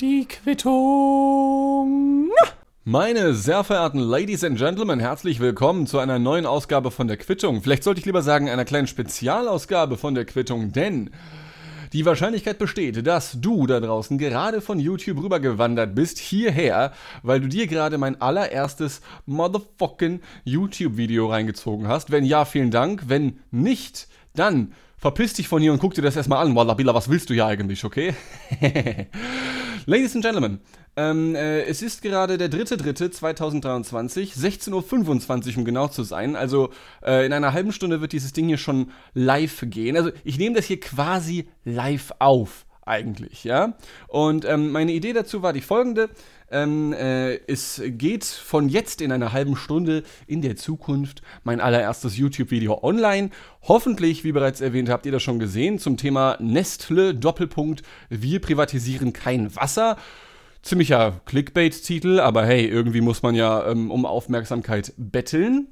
Die Quittung. Meine sehr verehrten Ladies and Gentlemen, herzlich willkommen zu einer neuen Ausgabe von der Quittung. Vielleicht sollte ich lieber sagen, einer kleinen Spezialausgabe von der Quittung, denn die Wahrscheinlichkeit besteht, dass du da draußen gerade von YouTube rübergewandert bist hierher, weil du dir gerade mein allererstes motherfucking YouTube-Video reingezogen hast. Wenn ja, vielen Dank. Wenn nicht, dann verpiss dich von hier und guck dir das erstmal an. Wallabilla, was willst du hier eigentlich, okay? Ladies and Gentlemen, ähm, äh, es ist gerade der 3.3.2023, 16.25 Uhr, um genau zu sein. Also äh, in einer halben Stunde wird dieses Ding hier schon live gehen. Also ich nehme das hier quasi live auf, eigentlich, ja. Und ähm, meine Idee dazu war die folgende. Ähm, äh, es geht von jetzt in einer halben Stunde in der Zukunft mein allererstes YouTube-Video online. Hoffentlich, wie bereits erwähnt, habt ihr das schon gesehen zum Thema Nestle Doppelpunkt. Wir privatisieren kein Wasser. Ziemlicher Clickbait-Titel, aber hey, irgendwie muss man ja ähm, um Aufmerksamkeit betteln.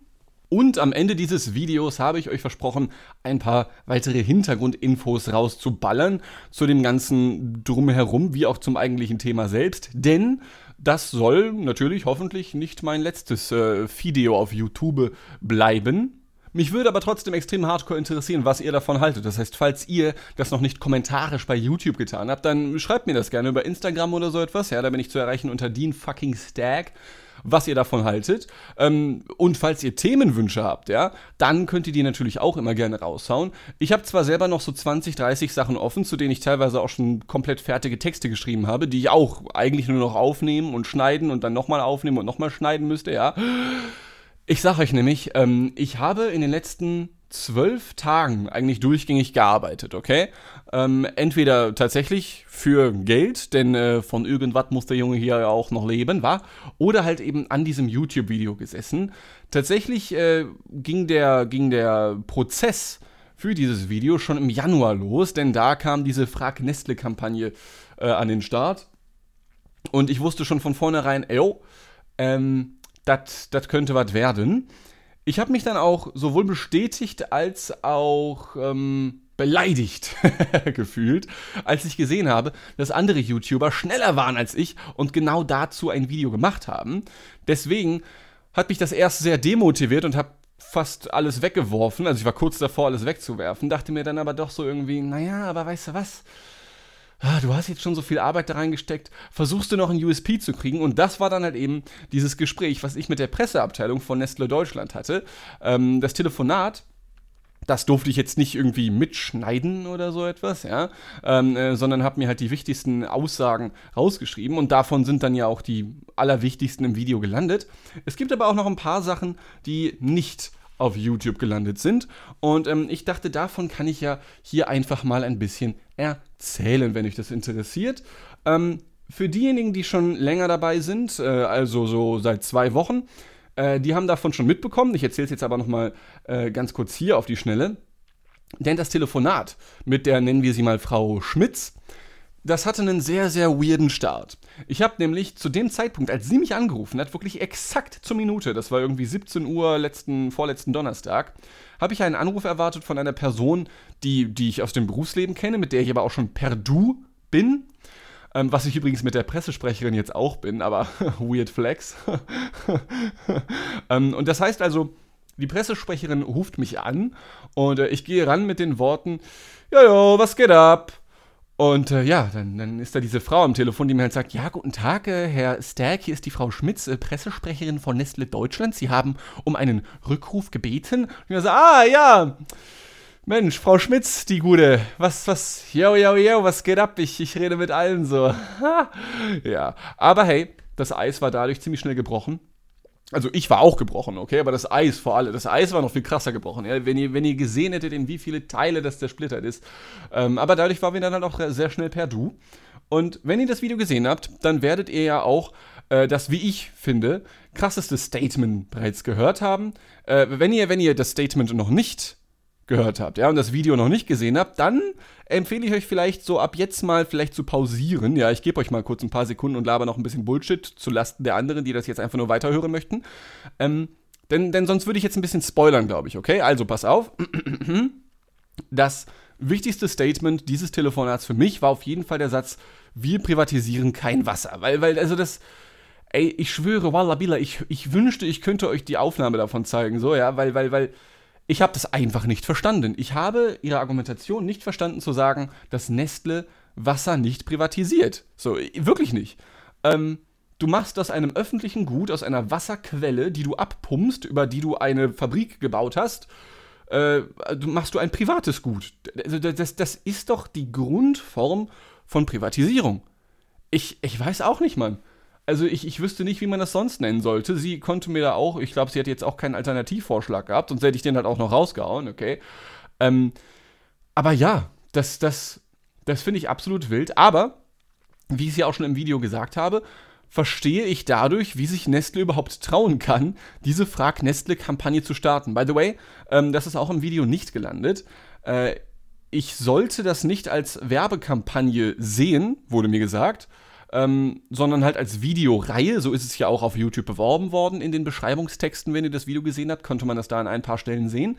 Und am Ende dieses Videos habe ich euch versprochen, ein paar weitere Hintergrundinfos rauszuballern zu dem ganzen Drumherum, wie auch zum eigentlichen Thema selbst. Denn das soll natürlich hoffentlich nicht mein letztes äh, Video auf YouTube bleiben. Mich würde aber trotzdem extrem hardcore interessieren, was ihr davon haltet. Das heißt, falls ihr das noch nicht kommentarisch bei YouTube getan habt, dann schreibt mir das gerne über Instagram oder so etwas. Ja, da bin ich zu erreichen unter Dean fucking Stag was ihr davon haltet. Ähm, und falls ihr Themenwünsche habt, ja, dann könnt ihr die natürlich auch immer gerne raushauen. Ich habe zwar selber noch so 20, 30 Sachen offen, zu denen ich teilweise auch schon komplett fertige Texte geschrieben habe, die ich auch eigentlich nur noch aufnehmen und schneiden und dann nochmal aufnehmen und nochmal schneiden müsste, ja. Ich sag euch nämlich, ähm, ich habe in den letzten zwölf Tagen eigentlich durchgängig gearbeitet, okay? Ähm, entweder tatsächlich für Geld, denn äh, von irgendwas muss der Junge hier ja auch noch leben, war, oder halt eben an diesem YouTube-Video gesessen. Tatsächlich äh, ging, der, ging der Prozess für dieses Video schon im Januar los, denn da kam diese Frag Nestle-Kampagne äh, an den Start. Und ich wusste schon von vornherein, ey, ähm, das könnte was werden. Ich habe mich dann auch sowohl bestätigt als auch ähm, beleidigt gefühlt, als ich gesehen habe, dass andere YouTuber schneller waren als ich und genau dazu ein Video gemacht haben. Deswegen hat mich das erst sehr demotiviert und habe fast alles weggeworfen. Also ich war kurz davor, alles wegzuwerfen, dachte mir dann aber doch so irgendwie, naja, aber weißt du was? Ah, du hast jetzt schon so viel Arbeit da reingesteckt, versuchst du noch ein USP zu kriegen. Und das war dann halt eben dieses Gespräch, was ich mit der Presseabteilung von Nestle Deutschland hatte. Ähm, das Telefonat. Das durfte ich jetzt nicht irgendwie mitschneiden oder so etwas, ja, ähm, äh, sondern habe mir halt die wichtigsten Aussagen rausgeschrieben und davon sind dann ja auch die allerwichtigsten im Video gelandet. Es gibt aber auch noch ein paar Sachen, die nicht auf YouTube gelandet sind. Und ähm, ich dachte, davon kann ich ja hier einfach mal ein bisschen erzählen, wenn euch das interessiert. Ähm, für diejenigen, die schon länger dabei sind, äh, also so seit zwei Wochen, äh, die haben davon schon mitbekommen. Ich erzähle es jetzt aber nochmal äh, ganz kurz hier auf die Schnelle. Denn das Telefonat mit der, nennen wir sie mal Frau Schmitz, das hatte einen sehr, sehr weirden Start. Ich habe nämlich zu dem Zeitpunkt, als sie mich angerufen hat, wirklich exakt zur Minute, das war irgendwie 17 Uhr letzten, vorletzten Donnerstag, habe ich einen Anruf erwartet von einer Person, die, die ich aus dem Berufsleben kenne, mit der ich aber auch schon per Du bin. Ähm, was ich übrigens mit der Pressesprecherin jetzt auch bin, aber weird flex. ähm, und das heißt also, die Pressesprecherin ruft mich an und äh, ich gehe ran mit den Worten, Jojo, was geht ab? Und äh, ja, dann, dann ist da diese Frau am Telefon, die mir halt sagt, ja, guten Tag, äh, Herr Stärk, hier ist die Frau Schmitz, äh, Pressesprecherin von Nestle Deutschland. Sie haben um einen Rückruf gebeten. Und ich so, ah, ja, Mensch, Frau Schmitz, die Gute, was, was, yo, yo, yo, was geht ab? Ich, ich rede mit allen so. ja, aber hey, das Eis war dadurch ziemlich schnell gebrochen. Also ich war auch gebrochen, okay, aber das Eis vor allem, das Eis war noch viel krasser gebrochen. Ja? Wenn, ihr, wenn ihr gesehen hättet, in wie viele Teile das zersplittert ist. Ähm, aber dadurch waren wir dann halt auch sehr schnell per Du. Und wenn ihr das Video gesehen habt, dann werdet ihr ja auch äh, das, wie ich finde, krasseste Statement bereits gehört haben. Äh, wenn, ihr, wenn ihr das Statement noch nicht gehört habt, ja, und das Video noch nicht gesehen habt, dann empfehle ich euch vielleicht so ab jetzt mal vielleicht zu pausieren. Ja, ich gebe euch mal kurz ein paar Sekunden und laber noch ein bisschen Bullshit zu Lasten der anderen, die das jetzt einfach nur weiterhören möchten. Ähm, denn, denn sonst würde ich jetzt ein bisschen spoilern, glaube ich, okay? Also pass auf. Das wichtigste Statement dieses Telefonats für mich war auf jeden Fall der Satz, wir privatisieren kein Wasser. Weil, weil, also das, ey, ich schwöre, Wallabila, ich, ich wünschte, ich könnte euch die Aufnahme davon zeigen, so, ja, weil, weil, weil, ich habe das einfach nicht verstanden. Ich habe ihre Argumentation nicht verstanden zu sagen, dass Nestle Wasser nicht privatisiert. So, wirklich nicht. Ähm, du machst aus einem öffentlichen Gut, aus einer Wasserquelle, die du abpumpst, über die du eine Fabrik gebaut hast, äh, machst du ein privates Gut. Also das, das ist doch die Grundform von Privatisierung. Ich, ich weiß auch nicht, Mann. Also ich, ich wüsste nicht, wie man das sonst nennen sollte. Sie konnte mir da auch, ich glaube, sie hat jetzt auch keinen Alternativvorschlag gehabt, sonst hätte ich den halt auch noch rausgehauen, okay. Ähm, aber ja, das, das, das finde ich absolut wild. Aber, wie ich es ja auch schon im Video gesagt habe, verstehe ich dadurch, wie sich Nestle überhaupt trauen kann, diese Frag Nestle-Kampagne zu starten. By the way, ähm, das ist auch im Video nicht gelandet. Äh, ich sollte das nicht als Werbekampagne sehen, wurde mir gesagt, ähm, sondern halt als Videoreihe. So ist es ja auch auf YouTube beworben worden in den Beschreibungstexten. Wenn ihr das Video gesehen habt, konnte man das da an ein paar Stellen sehen.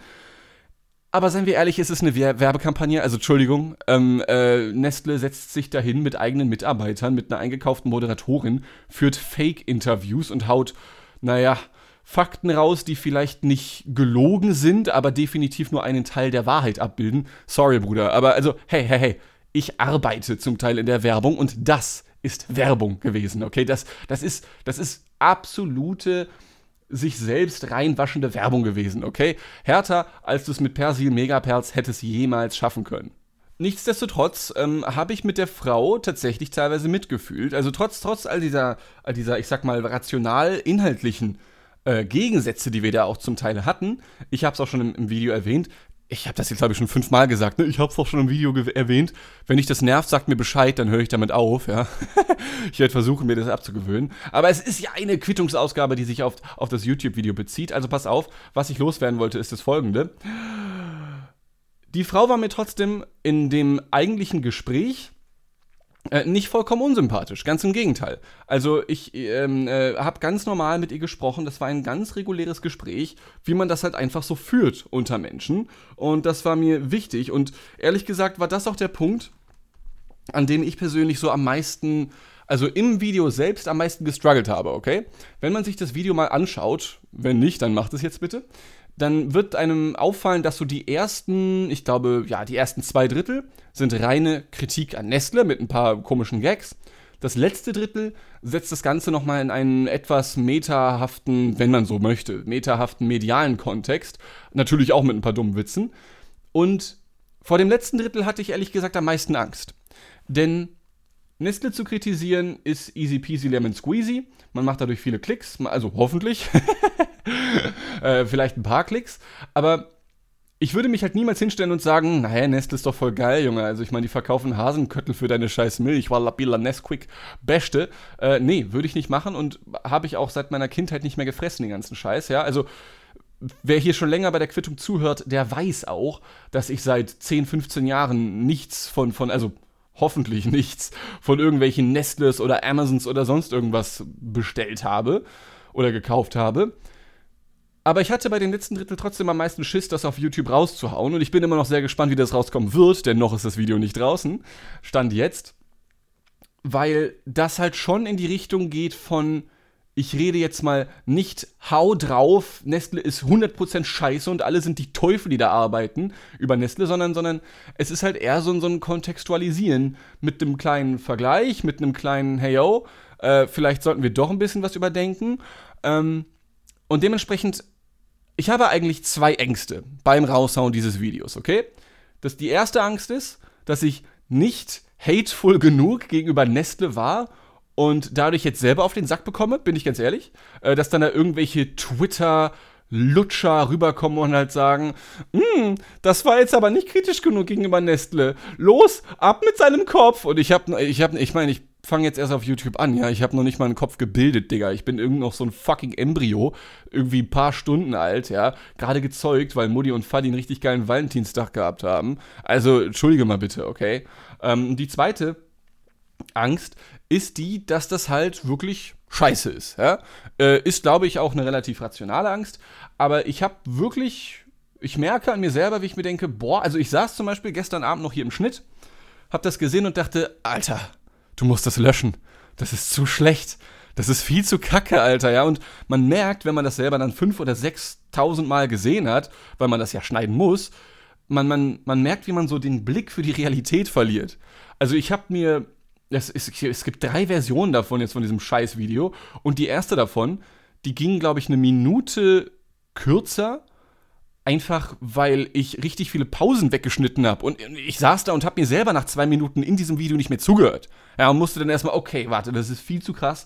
Aber seien wir ehrlich, ist es eine Werbekampagne? Also Entschuldigung, ähm, äh, Nestle setzt sich dahin mit eigenen Mitarbeitern, mit einer eingekauften Moderatorin, führt Fake-Interviews und haut, naja, Fakten raus, die vielleicht nicht gelogen sind, aber definitiv nur einen Teil der Wahrheit abbilden. Sorry, Bruder, aber also, hey, hey, hey, ich arbeite zum Teil in der Werbung und das ist Werbung gewesen, okay? Das, das, ist, das ist absolute sich selbst reinwaschende Werbung gewesen, okay? Härter, als du es mit Persil Megaperls hättest jemals schaffen können. Nichtsdestotrotz ähm, habe ich mit der Frau tatsächlich teilweise mitgefühlt. Also trotz, trotz all dieser, dieser, ich sag mal, rational-inhaltlichen äh, Gegensätze, die wir da auch zum Teil hatten. Ich habe es auch schon im, im, Video erwähnt. Ich habe das jetzt, glaube ich, schon fünfmal gesagt. Ne? Ich habe es auch schon im Video erwähnt. Wenn dich das nervt, sagt mir Bescheid, dann höre ich damit auf. Ja? ich werde versuchen, mir das abzugewöhnen. Aber es ist ja eine Quittungsausgabe, die sich auf, auf das YouTube-Video bezieht. Also pass auf, was ich loswerden wollte, ist das folgende. Die Frau war mir trotzdem in dem eigentlichen Gespräch äh, nicht vollkommen unsympathisch, ganz im Gegenteil. Also ich ähm, äh, habe ganz normal mit ihr gesprochen, das war ein ganz reguläres Gespräch, wie man das halt einfach so führt unter Menschen. Und das war mir wichtig. Und ehrlich gesagt war das auch der Punkt, an dem ich persönlich so am meisten, also im Video selbst am meisten gestruggelt habe, okay? Wenn man sich das Video mal anschaut, wenn nicht, dann macht es jetzt bitte dann wird einem auffallen, dass so die ersten, ich glaube, ja, die ersten zwei Drittel sind reine Kritik an Nestle mit ein paar komischen Gags. Das letzte Drittel setzt das Ganze nochmal in einen etwas metahaften, wenn man so möchte, metahaften medialen Kontext. Natürlich auch mit ein paar dummen Witzen. Und vor dem letzten Drittel hatte ich ehrlich gesagt am meisten Angst. Denn Nestle zu kritisieren ist easy peasy lemon squeezy. Man macht dadurch viele Klicks, also hoffentlich. äh, vielleicht ein paar Klicks. Aber ich würde mich halt niemals hinstellen und sagen, naja, Nestle ist doch voll geil, Junge. Also ich meine, die verkaufen Hasenköttel für deine scheiß Milch. Wallabila Nesquik, beste. Äh, nee, würde ich nicht machen und habe ich auch seit meiner Kindheit nicht mehr gefressen, den ganzen Scheiß, ja. Also wer hier schon länger bei der Quittung zuhört, der weiß auch, dass ich seit 10, 15 Jahren nichts von, von also hoffentlich nichts von irgendwelchen Nestles oder Amazons oder sonst irgendwas bestellt habe oder gekauft habe. Aber ich hatte bei den letzten Drittel trotzdem am meisten Schiss, das auf YouTube rauszuhauen. Und ich bin immer noch sehr gespannt, wie das rauskommen wird, denn noch ist das Video nicht draußen. Stand jetzt. Weil das halt schon in die Richtung geht von, ich rede jetzt mal nicht hau drauf, Nestle ist 100% scheiße und alle sind die Teufel, die da arbeiten über Nestle, sondern, sondern es ist halt eher so, so ein Kontextualisieren mit einem kleinen Vergleich, mit einem kleinen Hey yo, äh, vielleicht sollten wir doch ein bisschen was überdenken. Ähm, und dementsprechend, ich habe eigentlich zwei Ängste beim Raushauen dieses Videos, okay? Das, die erste Angst ist, dass ich nicht hateful genug gegenüber Nestle war und dadurch jetzt selber auf den Sack bekomme, bin ich ganz ehrlich, äh, dass dann da irgendwelche Twitter Lutscher rüberkommen und halt sagen, hm, das war jetzt aber nicht kritisch genug gegenüber Nestle. Los, ab mit seinem Kopf. Und ich hab, ich hab, ich meine, ich fange jetzt erst auf YouTube an, ja. Ich habe noch nicht mal einen Kopf gebildet, Digga. Ich bin irgendwie noch so ein fucking Embryo, irgendwie ein paar Stunden alt, ja. Gerade gezeugt, weil Mutti und Fadi einen richtig geilen Valentinstag gehabt haben. Also, entschuldige mal bitte, okay. Ähm, die zweite Angst ist die, dass das halt wirklich scheiße ist. Ja? Äh, ist, glaube ich, auch eine relativ rationale Angst. Aber ich habe wirklich ich merke an mir selber, wie ich mir denke, boah, also ich saß zum Beispiel gestern Abend noch hier im Schnitt, hab das gesehen und dachte, Alter, du musst das löschen. Das ist zu schlecht. Das ist viel zu kacke, Alter, ja. Und man merkt, wenn man das selber dann fünf oder sechstausend Mal gesehen hat, weil man das ja schneiden muss, man, man, man merkt, wie man so den Blick für die Realität verliert. Also ich habe mir, es, es, es gibt drei Versionen davon jetzt von diesem Scheiß-Video und die erste davon, die ging, glaube ich, eine Minute kürzer einfach weil ich richtig viele Pausen weggeschnitten habe. Und ich saß da und habe mir selber nach zwei Minuten in diesem Video nicht mehr zugehört. Ja, und musste dann erstmal, okay, warte, das ist viel zu krass.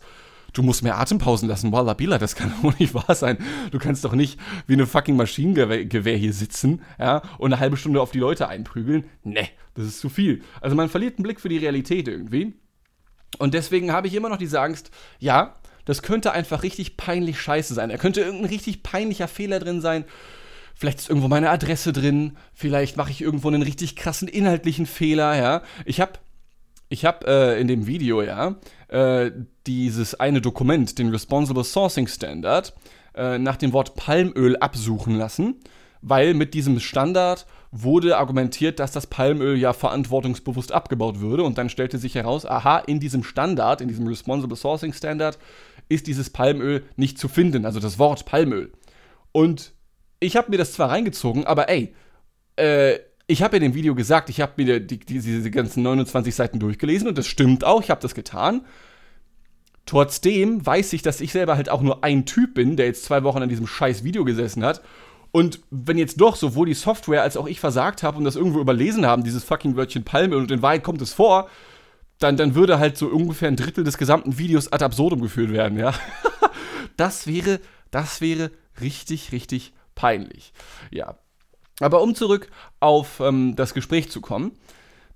Du musst mehr Atempausen lassen. Walla Bila, das kann doch nicht wahr sein. Du kannst doch nicht wie eine fucking Maschinengewehr hier sitzen, ja, und eine halbe Stunde auf die Leute einprügeln. Nee, das ist zu viel. Also man verliert einen Blick für die Realität irgendwie. Und deswegen habe ich immer noch diese Angst, ja, das könnte einfach richtig peinlich scheiße sein. Da könnte irgendein richtig peinlicher Fehler drin sein Vielleicht ist irgendwo meine Adresse drin, vielleicht mache ich irgendwo einen richtig krassen inhaltlichen Fehler, ja. Ich habe ich hab, äh, in dem Video, ja, äh, dieses eine Dokument, den Responsible Sourcing Standard, äh, nach dem Wort Palmöl absuchen lassen, weil mit diesem Standard wurde argumentiert, dass das Palmöl ja verantwortungsbewusst abgebaut würde und dann stellte sich heraus, aha, in diesem Standard, in diesem Responsible Sourcing Standard ist dieses Palmöl nicht zu finden, also das Wort Palmöl. Und ich habe mir das zwar reingezogen, aber ey, äh, ich habe in dem Video gesagt, ich habe mir die, die, diese ganzen 29 Seiten durchgelesen und das stimmt auch, ich habe das getan. Trotzdem weiß ich, dass ich selber halt auch nur ein Typ bin, der jetzt zwei Wochen an diesem scheiß Video gesessen hat. Und wenn jetzt doch sowohl die Software als auch ich versagt habe und das irgendwo überlesen haben, dieses fucking Wörtchen Palme, und in Wahrheit kommt es vor, dann, dann würde halt so ungefähr ein Drittel des gesamten Videos ad absurdum geführt werden, ja. das wäre, das wäre richtig, richtig peinlich. Ja. Aber um zurück auf ähm, das Gespräch zu kommen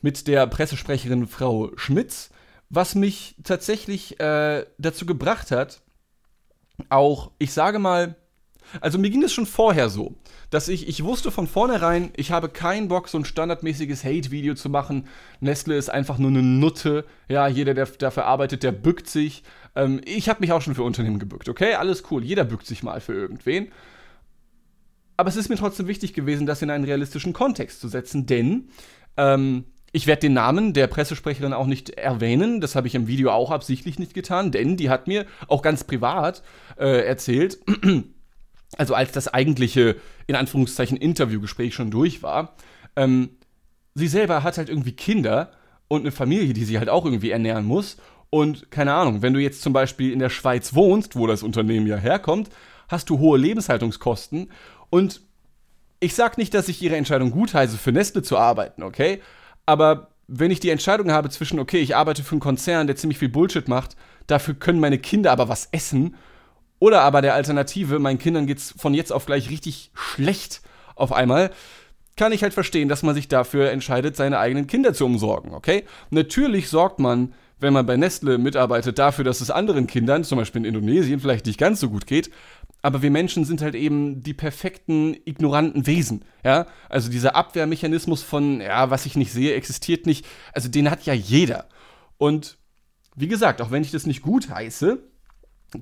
mit der Pressesprecherin Frau Schmitz, was mich tatsächlich äh, dazu gebracht hat, auch, ich sage mal, also mir ging es schon vorher so, dass ich, ich wusste von vornherein, ich habe keinen Bock, so ein standardmäßiges Hate-Video zu machen. Nestle ist einfach nur eine Nutte. Ja, jeder, der dafür arbeitet, der bückt sich. Ähm, ich habe mich auch schon für Unternehmen gebückt, okay? Alles cool. Jeder bückt sich mal für irgendwen. Aber es ist mir trotzdem wichtig gewesen, das in einen realistischen Kontext zu setzen, denn ähm, ich werde den Namen der Pressesprecherin auch nicht erwähnen. Das habe ich im Video auch absichtlich nicht getan, denn die hat mir auch ganz privat äh, erzählt, also als das eigentliche, in Anführungszeichen, Interviewgespräch schon durch war, ähm, sie selber hat halt irgendwie Kinder und eine Familie, die sie halt auch irgendwie ernähren muss. Und keine Ahnung, wenn du jetzt zum Beispiel in der Schweiz wohnst, wo das Unternehmen ja herkommt, hast du hohe Lebenshaltungskosten und ich sage nicht, dass ich ihre Entscheidung gutheiße, für Nestle zu arbeiten, okay? Aber wenn ich die Entscheidung habe zwischen, okay, ich arbeite für einen Konzern, der ziemlich viel Bullshit macht, dafür können meine Kinder aber was essen, oder aber der Alternative, meinen Kindern geht's von jetzt auf gleich richtig schlecht auf einmal, kann ich halt verstehen, dass man sich dafür entscheidet, seine eigenen Kinder zu umsorgen, okay? Natürlich sorgt man, wenn man bei Nestle mitarbeitet, dafür, dass es anderen Kindern, zum Beispiel in Indonesien, vielleicht nicht ganz so gut geht, aber wir Menschen sind halt eben die perfekten, ignoranten Wesen. Ja? Also dieser Abwehrmechanismus von, ja, was ich nicht sehe, existiert nicht. Also den hat ja jeder. Und wie gesagt, auch wenn ich das nicht gut heiße,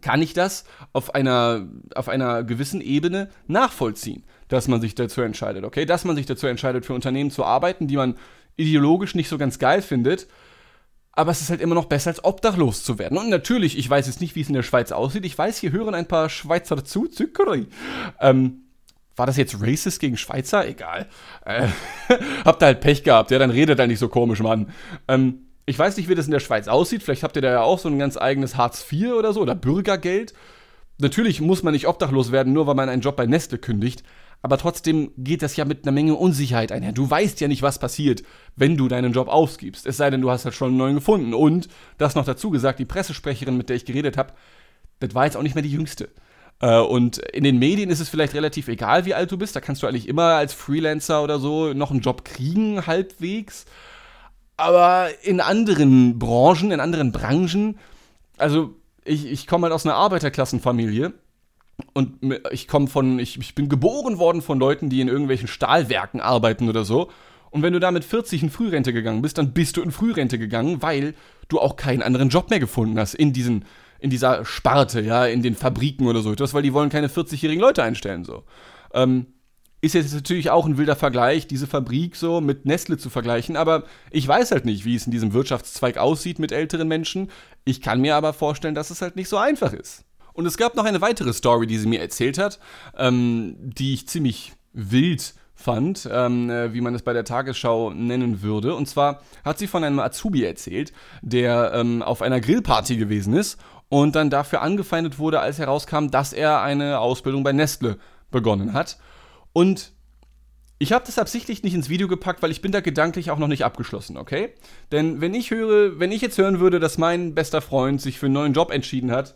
kann ich das auf einer, auf einer gewissen Ebene nachvollziehen, dass man sich dazu entscheidet, okay? Dass man sich dazu entscheidet, für Unternehmen zu arbeiten, die man ideologisch nicht so ganz geil findet, aber es ist halt immer noch besser, als obdachlos zu werden. Und natürlich, ich weiß jetzt nicht, wie es in der Schweiz aussieht. Ich weiß, hier hören ein paar Schweizer zu. Ähm, war das jetzt racist gegen Schweizer? Egal. Äh, habt ihr halt Pech gehabt, ja, dann redet er nicht so komisch, Mann. Ähm, ich weiß nicht, wie das in der Schweiz aussieht. Vielleicht habt ihr da ja auch so ein ganz eigenes Hartz IV oder so oder Bürgergeld. Natürlich muss man nicht obdachlos werden, nur weil man einen Job bei Nestle kündigt aber trotzdem geht das ja mit einer Menge Unsicherheit einher. Du weißt ja nicht, was passiert, wenn du deinen Job aufgibst. Es sei denn, du hast halt schon einen neuen gefunden. Und, das noch dazu gesagt, die Pressesprecherin, mit der ich geredet habe, das war jetzt auch nicht mehr die jüngste. Äh, und in den Medien ist es vielleicht relativ egal, wie alt du bist. Da kannst du eigentlich immer als Freelancer oder so noch einen Job kriegen, halbwegs. Aber in anderen Branchen, in anderen Branchen, also ich, ich komme halt aus einer Arbeiterklassenfamilie und ich komme von, ich, ich bin geboren worden von Leuten, die in irgendwelchen Stahlwerken arbeiten oder so. Und wenn du da mit 40 in Frührente gegangen bist, dann bist du in Frührente gegangen, weil du auch keinen anderen Job mehr gefunden hast in diesen, in dieser Sparte, ja, in den Fabriken oder so etwas, weil die wollen keine 40-jährigen Leute einstellen, so. Ähm, ist jetzt natürlich auch ein wilder Vergleich, diese Fabrik so mit Nestle zu vergleichen, aber ich weiß halt nicht, wie es in diesem Wirtschaftszweig aussieht mit älteren Menschen. Ich kann mir aber vorstellen, dass es halt nicht so einfach ist. Und es gab noch eine weitere Story, die sie mir erzählt hat, ähm, die ich ziemlich wild fand, ähm, äh, wie man es bei der Tagesschau nennen würde. Und zwar hat sie von einem Azubi erzählt, der ähm, auf einer Grillparty gewesen ist und dann dafür angefeindet wurde, als herauskam, dass er eine Ausbildung bei Nestle begonnen hat. Und ich habe das absichtlich nicht ins Video gepackt, weil ich bin da gedanklich auch noch nicht abgeschlossen, okay? Denn wenn ich höre, wenn ich jetzt hören würde, dass mein bester Freund sich für einen neuen Job entschieden hat,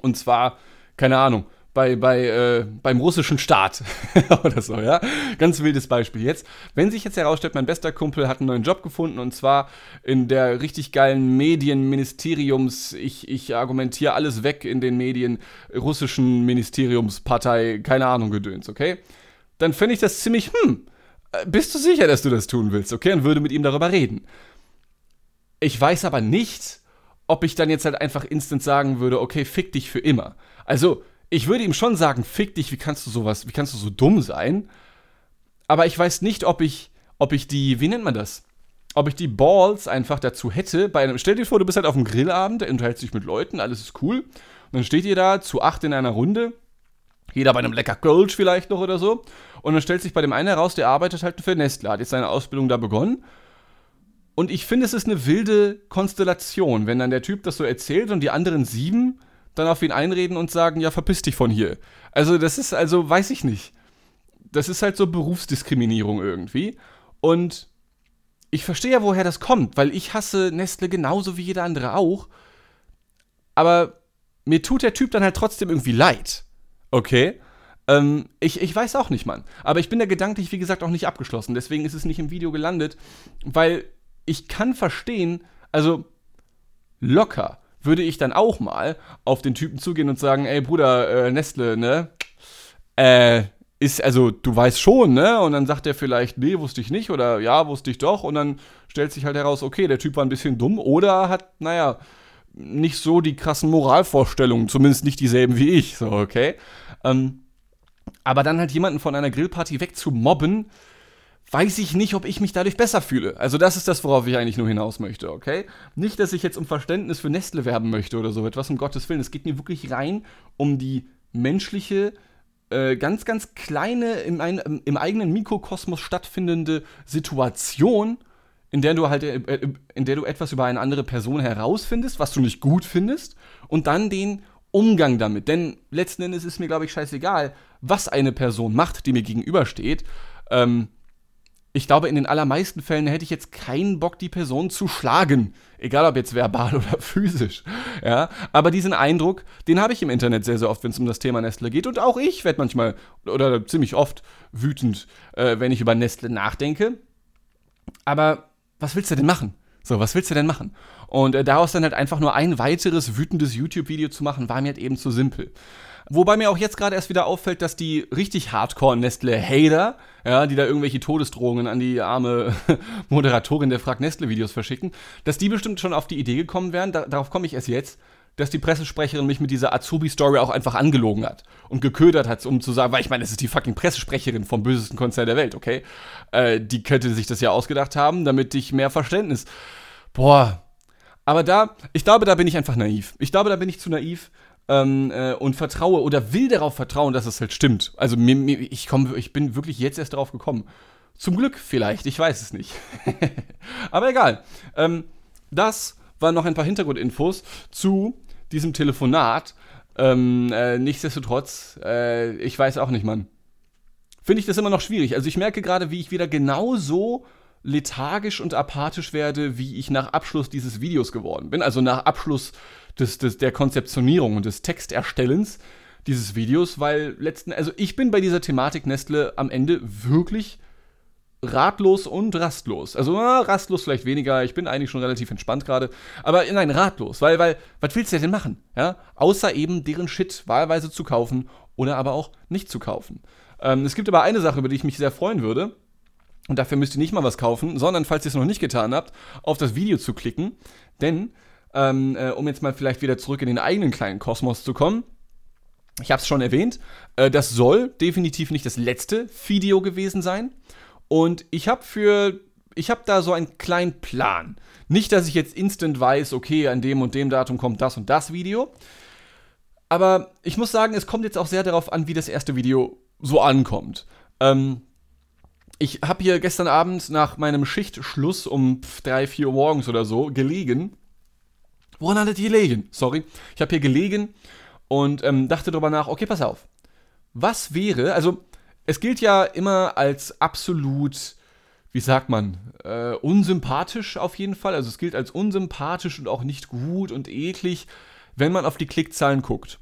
und zwar, keine Ahnung, bei, bei, äh, beim russischen Staat oder so, ja. Ganz wildes Beispiel jetzt. Wenn sich jetzt herausstellt, mein bester Kumpel hat einen neuen Job gefunden und zwar in der richtig geilen Medienministeriums, ich, ich argumentiere alles weg in den Medien, russischen Ministeriumspartei, keine Ahnung, Gedöns, okay? Dann fände ich das ziemlich, hm, äh, bist du sicher, dass du das tun willst, okay? Und würde mit ihm darüber reden. Ich weiß aber nicht, ob ich dann jetzt halt einfach instant sagen würde, okay, fick dich für immer. Also, ich würde ihm schon sagen, fick dich, wie kannst du sowas, wie kannst du so dumm sein? Aber ich weiß nicht, ob ich, ob ich die, wie nennt man das? Ob ich die Balls einfach dazu hätte, bei einem, stell dir vor, du bist halt auf einem Grillabend, der unterhält sich mit Leuten, alles ist cool. Und dann steht ihr da zu acht in einer Runde, jeder bei einem lecker Gulch vielleicht noch oder so. Und dann stellt sich bei dem einen heraus, der arbeitet halt für Nestle, hat jetzt seine Ausbildung da begonnen. Und ich finde, es ist eine wilde Konstellation, wenn dann der Typ das so erzählt und die anderen sieben dann auf ihn einreden und sagen, ja, verpiss dich von hier. Also das ist, also weiß ich nicht. Das ist halt so Berufsdiskriminierung irgendwie. Und ich verstehe ja, woher das kommt, weil ich hasse Nestle genauso wie jeder andere auch. Aber mir tut der Typ dann halt trotzdem irgendwie leid. Okay? Ähm, ich, ich weiß auch nicht, Mann. Aber ich bin da gedanklich, wie gesagt, auch nicht abgeschlossen. Deswegen ist es nicht im Video gelandet, weil ich kann verstehen, also locker würde ich dann auch mal auf den Typen zugehen und sagen, ey Bruder, äh, Nestle, ne? Äh, ist, also du weißt schon, ne? Und dann sagt er vielleicht, nee, wusste ich nicht oder ja, wusste ich doch. Und dann stellt sich halt heraus, okay, der Typ war ein bisschen dumm oder hat, naja, nicht so die krassen Moralvorstellungen, zumindest nicht dieselben wie ich, so, okay? Ähm, aber dann halt jemanden von einer Grillparty wegzumobben, weiß ich nicht, ob ich mich dadurch besser fühle. Also das ist das, worauf ich eigentlich nur hinaus möchte, okay? Nicht, dass ich jetzt um Verständnis für Nestle werben möchte oder so etwas, um Gottes Willen. Es geht mir wirklich rein um die menschliche, äh, ganz, ganz kleine, im, ein, im eigenen Mikrokosmos stattfindende Situation, in der du halt, äh, äh, in der du etwas über eine andere Person herausfindest, was du nicht gut findest, und dann den Umgang damit. Denn letzten Endes ist mir, glaube ich, scheißegal, was eine Person macht, die mir gegenübersteht. Ähm, ich glaube, in den allermeisten Fällen hätte ich jetzt keinen Bock, die Person zu schlagen. Egal ob jetzt verbal oder physisch. Ja, aber diesen Eindruck, den habe ich im Internet sehr, sehr oft, wenn es um das Thema Nestle geht. Und auch ich werde manchmal oder ziemlich oft wütend, äh, wenn ich über Nestle nachdenke. Aber was willst du denn machen? So, was willst du denn machen? Und äh, daraus dann halt einfach nur ein weiteres wütendes YouTube-Video zu machen, war mir halt eben zu simpel. Wobei mir auch jetzt gerade erst wieder auffällt, dass die richtig Hardcore-Nestle-Hater, ja, die da irgendwelche Todesdrohungen an die arme Moderatorin der Frag Nestle-Videos verschicken, dass die bestimmt schon auf die Idee gekommen wären, da, darauf komme ich erst jetzt, dass die Pressesprecherin mich mit dieser Azubi-Story auch einfach angelogen hat und geködert hat, um zu sagen, weil ich meine, es ist die fucking Pressesprecherin vom bösesten Konzern der Welt, okay? Äh, die könnte sich das ja ausgedacht haben, damit ich mehr Verständnis. Boah. Aber da, ich glaube, da bin ich einfach naiv. Ich glaube, da bin ich zu naiv ähm, äh, und vertraue oder will darauf vertrauen, dass es halt stimmt. Also mir, mir, ich, komm, ich bin wirklich jetzt erst darauf gekommen. Zum Glück vielleicht, ich weiß es nicht. Aber egal. Ähm, das waren noch ein paar Hintergrundinfos zu diesem Telefonat. Ähm, äh, nichtsdestotrotz, äh, ich weiß auch nicht, Mann. Finde ich das immer noch schwierig. Also ich merke gerade, wie ich wieder genauso lethargisch und apathisch werde, wie ich nach Abschluss dieses Videos geworden bin. Also nach Abschluss des, des, der Konzeptionierung und des Texterstellens dieses Videos, weil letzten, also ich bin bei dieser Thematik Nestle am Ende wirklich ratlos und rastlos. Also na, rastlos vielleicht weniger, ich bin eigentlich schon relativ entspannt gerade, aber nein, ratlos, weil, weil, was willst du denn machen? Ja? Außer eben deren Shit wahlweise zu kaufen oder aber auch nicht zu kaufen. Ähm, es gibt aber eine Sache, über die ich mich sehr freuen würde. Und dafür müsst ihr nicht mal was kaufen, sondern, falls ihr es noch nicht getan habt, auf das Video zu klicken. Denn ähm, äh, um jetzt mal vielleicht wieder zurück in den eigenen kleinen Kosmos zu kommen. Ich habe es schon erwähnt, äh, das soll definitiv nicht das letzte Video gewesen sein. Und ich habe für, ich habe da so einen kleinen Plan. Nicht, dass ich jetzt instant weiß, okay, an dem und dem Datum kommt das und das Video. Aber ich muss sagen, es kommt jetzt auch sehr darauf an, wie das erste Video so ankommt. Ähm, ich habe hier gestern Abend nach meinem Schichtschluss um 3, 4 Uhr morgens oder so gelegen. Woran hat es gelegen? Sorry. Ich habe hier gelegen und ähm, dachte darüber nach, okay, pass auf. Was wäre, also es gilt ja immer als absolut, wie sagt man, äh, unsympathisch auf jeden Fall. Also es gilt als unsympathisch und auch nicht gut und eklig, wenn man auf die Klickzahlen guckt.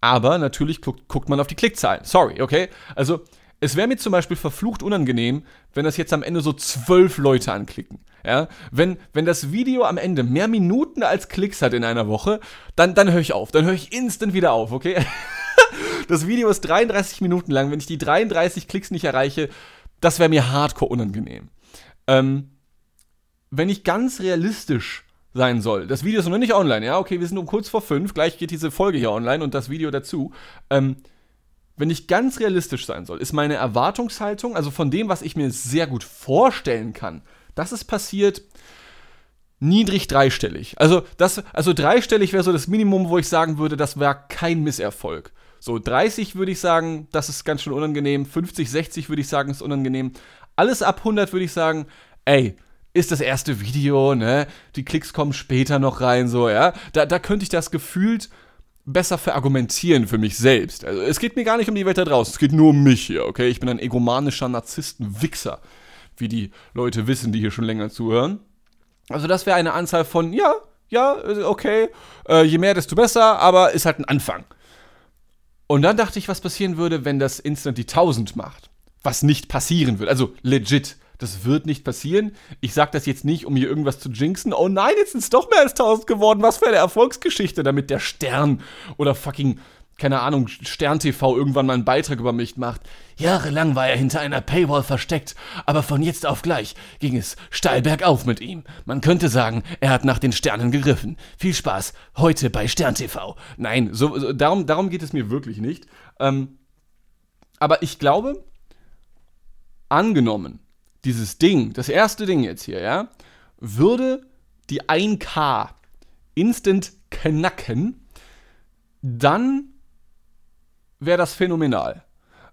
Aber natürlich guckt, guckt man auf die Klickzahlen. Sorry, okay? Also es wäre mir zum Beispiel verflucht unangenehm, wenn das jetzt am Ende so zwölf Leute anklicken. Ja? Wenn, wenn das Video am Ende mehr Minuten als Klicks hat in einer Woche, dann, dann höre ich auf. Dann höre ich instant wieder auf, okay? das Video ist 33 Minuten lang. Wenn ich die 33 Klicks nicht erreiche, das wäre mir hardcore unangenehm. Ähm, wenn ich ganz realistisch sein soll. Das Video ist noch nicht online, ja? Okay, wir sind um kurz vor fünf. Gleich geht diese Folge hier online und das Video dazu. Ähm, wenn ich ganz realistisch sein soll, ist meine Erwartungshaltung, also von dem, was ich mir sehr gut vorstellen kann, dass es passiert, niedrig dreistellig. Also, das, also dreistellig wäre so das Minimum, wo ich sagen würde, das wäre kein Misserfolg. So 30 würde ich sagen, das ist ganz schön unangenehm. 50, 60 würde ich sagen, ist unangenehm. Alles ab 100 würde ich sagen, ey, ist das erste Video, ne? Die Klicks kommen später noch rein, so, ja. Da, da könnte ich das gefühlt besser verargumentieren für mich selbst. Also es geht mir gar nicht um die Welt da draußen, es geht nur um mich hier, okay? Ich bin ein egomanischer Narzissten-Wichser, wie die Leute wissen, die hier schon länger zuhören. Also das wäre eine Anzahl von, ja, ja, okay, äh, je mehr, desto besser, aber ist halt ein Anfang. Und dann dachte ich, was passieren würde, wenn das Instant die 1000 macht. Was nicht passieren wird. Also legit. Das wird nicht passieren. Ich sage das jetzt nicht, um hier irgendwas zu jinxen. Oh nein, jetzt sind es doch mehr als 1000 geworden. Was für eine Erfolgsgeschichte, damit der Stern oder fucking, keine Ahnung, Stern TV irgendwann mal einen Beitrag über mich macht. Jahrelang war er hinter einer Paywall versteckt, aber von jetzt auf gleich ging es steil bergauf mit ihm. Man könnte sagen, er hat nach den Sternen gegriffen. Viel Spaß heute bei Stern TV. Nein, so, so darum, darum geht es mir wirklich nicht. Ähm, aber ich glaube, angenommen, dieses Ding, das erste Ding jetzt hier, ja, würde die 1K instant knacken, dann wäre das phänomenal.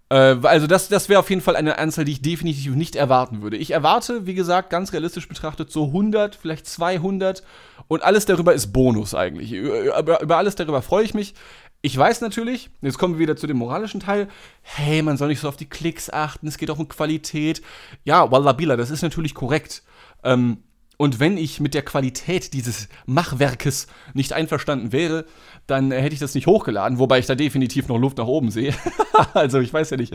Äh, also das, das wäre auf jeden Fall eine Anzahl, die ich definitiv nicht erwarten würde. Ich erwarte, wie gesagt, ganz realistisch betrachtet so 100, vielleicht 200 und alles darüber ist Bonus eigentlich. Über, über alles darüber freue ich mich. Ich weiß natürlich, jetzt kommen wir wieder zu dem moralischen Teil, hey, man soll nicht so auf die Klicks achten, es geht auch um Qualität. Ja, Wallabila, das ist natürlich korrekt. Ähm, und wenn ich mit der Qualität dieses Machwerkes nicht einverstanden wäre, dann hätte ich das nicht hochgeladen, wobei ich da definitiv noch Luft nach oben sehe. also ich weiß ja nicht,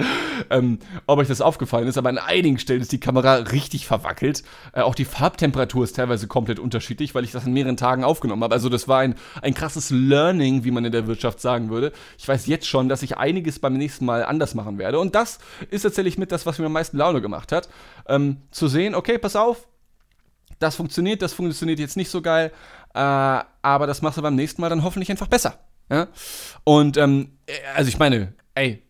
ähm, ob euch das aufgefallen ist, aber an einigen Stellen ist die Kamera richtig verwackelt. Äh, auch die Farbtemperatur ist teilweise komplett unterschiedlich, weil ich das an mehreren Tagen aufgenommen habe. Also das war ein, ein krasses Learning, wie man in der Wirtschaft sagen würde. Ich weiß jetzt schon, dass ich einiges beim nächsten Mal anders machen werde. Und das ist tatsächlich mit das, was mir am meisten Laune gemacht hat. Ähm, zu sehen, okay, pass auf, das funktioniert, das funktioniert jetzt nicht so geil, äh, aber das machst du beim nächsten Mal dann hoffentlich einfach besser. Ja? Und ähm, äh, also ich meine, ey,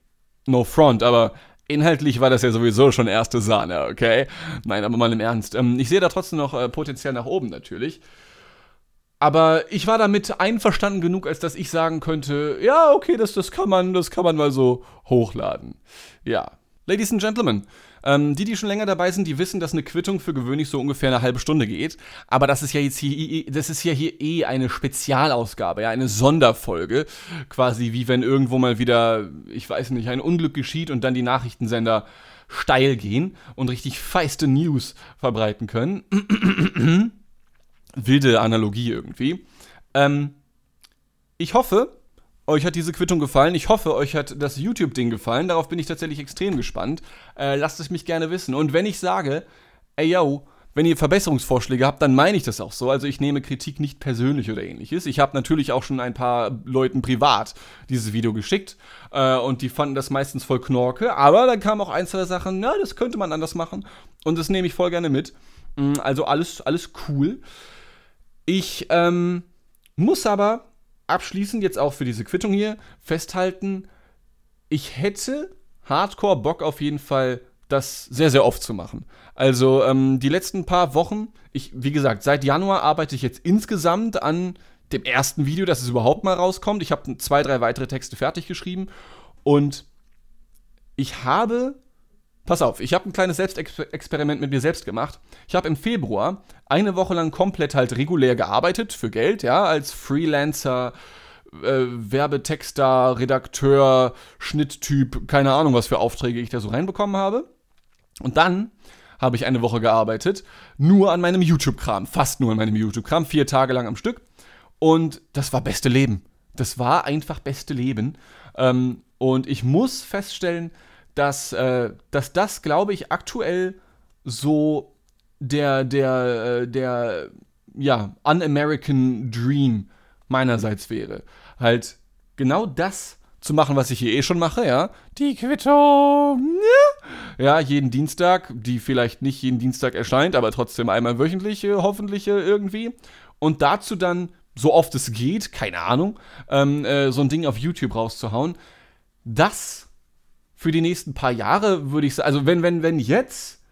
no front, aber inhaltlich war das ja sowieso schon erste Sahne, okay? Nein, aber mal im Ernst. Ähm, ich sehe da trotzdem noch äh, Potenzial nach oben natürlich. Aber ich war damit einverstanden genug, als dass ich sagen könnte, ja, okay, das, das kann man, das kann man mal so hochladen. Ja. Ladies and Gentlemen, ähm, die, die schon länger dabei sind, die wissen, dass eine Quittung für gewöhnlich so ungefähr eine halbe Stunde geht. Aber das ist ja jetzt hier, das ist ja hier eh eine Spezialausgabe, ja, eine Sonderfolge. Quasi wie wenn irgendwo mal wieder, ich weiß nicht, ein Unglück geschieht und dann die Nachrichtensender steil gehen und richtig feiste News verbreiten können. Wilde Analogie irgendwie. Ähm, ich hoffe, euch hat diese Quittung gefallen. Ich hoffe, euch hat das YouTube-Ding gefallen. Darauf bin ich tatsächlich extrem gespannt. Äh, lasst es mich gerne wissen. Und wenn ich sage, ey yo, wenn ihr Verbesserungsvorschläge habt, dann meine ich das auch so. Also ich nehme Kritik nicht persönlich oder ähnliches. Ich habe natürlich auch schon ein paar Leuten privat dieses Video geschickt äh, und die fanden das meistens voll Knorke. Aber dann kamen auch ein, zwei Sachen, na, das könnte man anders machen und das nehme ich voll gerne mit. Mm, also alles, alles cool. Ich ähm, muss aber abschließend jetzt auch für diese Quittung hier festhalten, ich hätte Hardcore Bock auf jeden Fall, das sehr, sehr oft zu machen. Also ähm, die letzten paar Wochen, ich, wie gesagt, seit Januar arbeite ich jetzt insgesamt an dem ersten Video, dass es überhaupt mal rauskommt. Ich habe zwei, drei weitere Texte fertig geschrieben und ich habe Pass auf, ich habe ein kleines Selbstexperiment mit mir selbst gemacht. Ich habe im Februar eine Woche lang komplett halt regulär gearbeitet für Geld, ja, als Freelancer, äh, Werbetexter, Redakteur, Schnitttyp, keine Ahnung, was für Aufträge ich da so reinbekommen habe. Und dann habe ich eine Woche gearbeitet, nur an meinem YouTube-Kram, fast nur an meinem YouTube-Kram, vier Tage lang am Stück. Und das war beste Leben. Das war einfach beste Leben. Ähm, und ich muss feststellen, dass, äh, dass das, glaube ich, aktuell so der, der, äh, der, ja, Un-American Dream meinerseits wäre. Halt genau das zu machen, was ich hier eh schon mache, ja. Die Quittung. Ja, jeden Dienstag, die vielleicht nicht jeden Dienstag erscheint, aber trotzdem einmal wöchentlich, äh, hoffentlich äh, irgendwie. Und dazu dann, so oft es geht, keine Ahnung, ähm, äh, so ein Ding auf YouTube rauszuhauen. Das für die nächsten paar Jahre, würde ich sagen, also wenn, wenn, wenn jetzt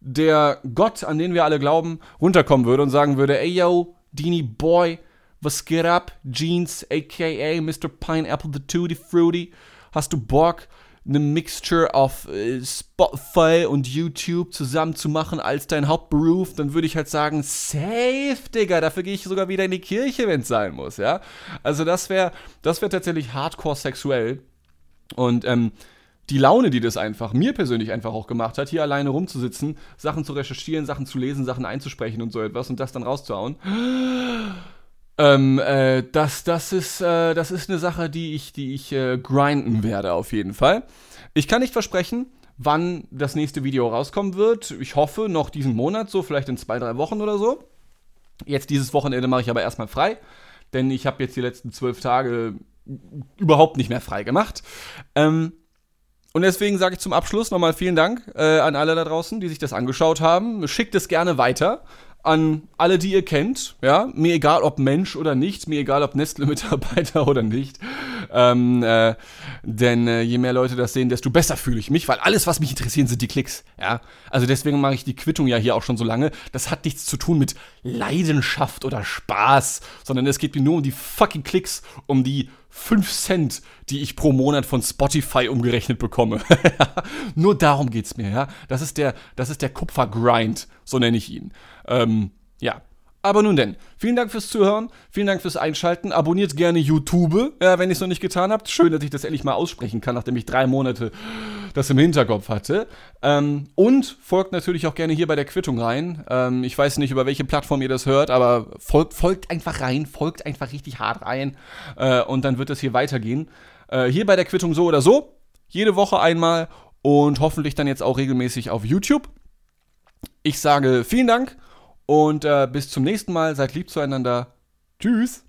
der Gott, an den wir alle glauben, runterkommen würde und sagen würde, ey yo, Dini Boy, was geht ab? Jeans, aka Mr. Pineapple the Tutti Fruity, hast du Bock, eine Mixture auf äh, Spotify und YouTube zusammen zu machen als dein Hauptberuf, dann würde ich halt sagen, safe, Digga, dafür gehe ich sogar wieder in die Kirche, wenn es sein muss, ja. Also das wäre, das wäre tatsächlich hardcore sexuell. Und ähm, die Laune, die das einfach mir persönlich einfach auch gemacht hat, hier alleine rumzusitzen, Sachen zu recherchieren, Sachen zu lesen, Sachen einzusprechen und so etwas und das dann rauszuhauen. Ähm, äh, das, das, ist, äh, das ist eine Sache, die ich, die ich äh, grinden werde, auf jeden Fall. Ich kann nicht versprechen, wann das nächste Video rauskommen wird. Ich hoffe noch diesen Monat, so vielleicht in zwei, drei Wochen oder so. Jetzt dieses Wochenende mache ich aber erstmal frei, denn ich habe jetzt die letzten zwölf Tage überhaupt nicht mehr frei gemacht. Ähm, und deswegen sage ich zum Abschluss nochmal vielen Dank äh, an alle da draußen, die sich das angeschaut haben. Schickt es gerne weiter an alle, die ihr kennt. Ja, mir egal, ob Mensch oder nicht, mir egal, ob Nestle-Mitarbeiter oder nicht. Ähm, äh, denn äh, je mehr Leute das sehen, desto besser fühle ich mich, weil alles, was mich interessiert, sind die Klicks. Ja, also deswegen mache ich die Quittung ja hier auch schon so lange. Das hat nichts zu tun mit Leidenschaft oder Spaß, sondern es geht mir nur um die fucking Klicks, um die 5 Cent, die ich pro Monat von Spotify umgerechnet bekomme. Nur darum geht's mir, ja. Das ist der, der Kupfergrind, so nenne ich ihn. Ähm, ja. Aber nun denn, vielen Dank fürs Zuhören, vielen Dank fürs Einschalten. Abonniert gerne YouTube, ja, wenn ihr es noch nicht getan habt. Schön, dass ich das endlich mal aussprechen kann, nachdem ich drei Monate das im Hinterkopf hatte. Ähm, und folgt natürlich auch gerne hier bei der Quittung rein. Ähm, ich weiß nicht, über welche Plattform ihr das hört, aber folgt, folgt einfach rein, folgt einfach richtig hart rein. Äh, und dann wird es hier weitergehen. Äh, hier bei der Quittung so oder so. Jede Woche einmal und hoffentlich dann jetzt auch regelmäßig auf YouTube. Ich sage vielen Dank und äh, bis zum nächsten Mal. Seid lieb zueinander. Tschüss.